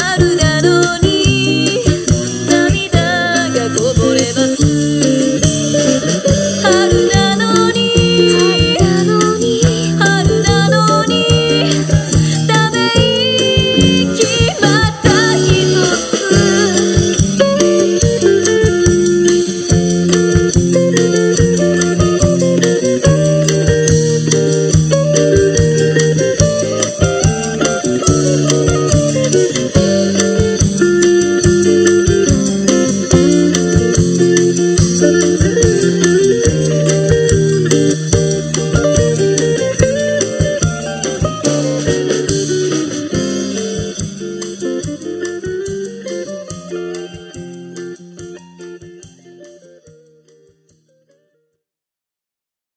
ある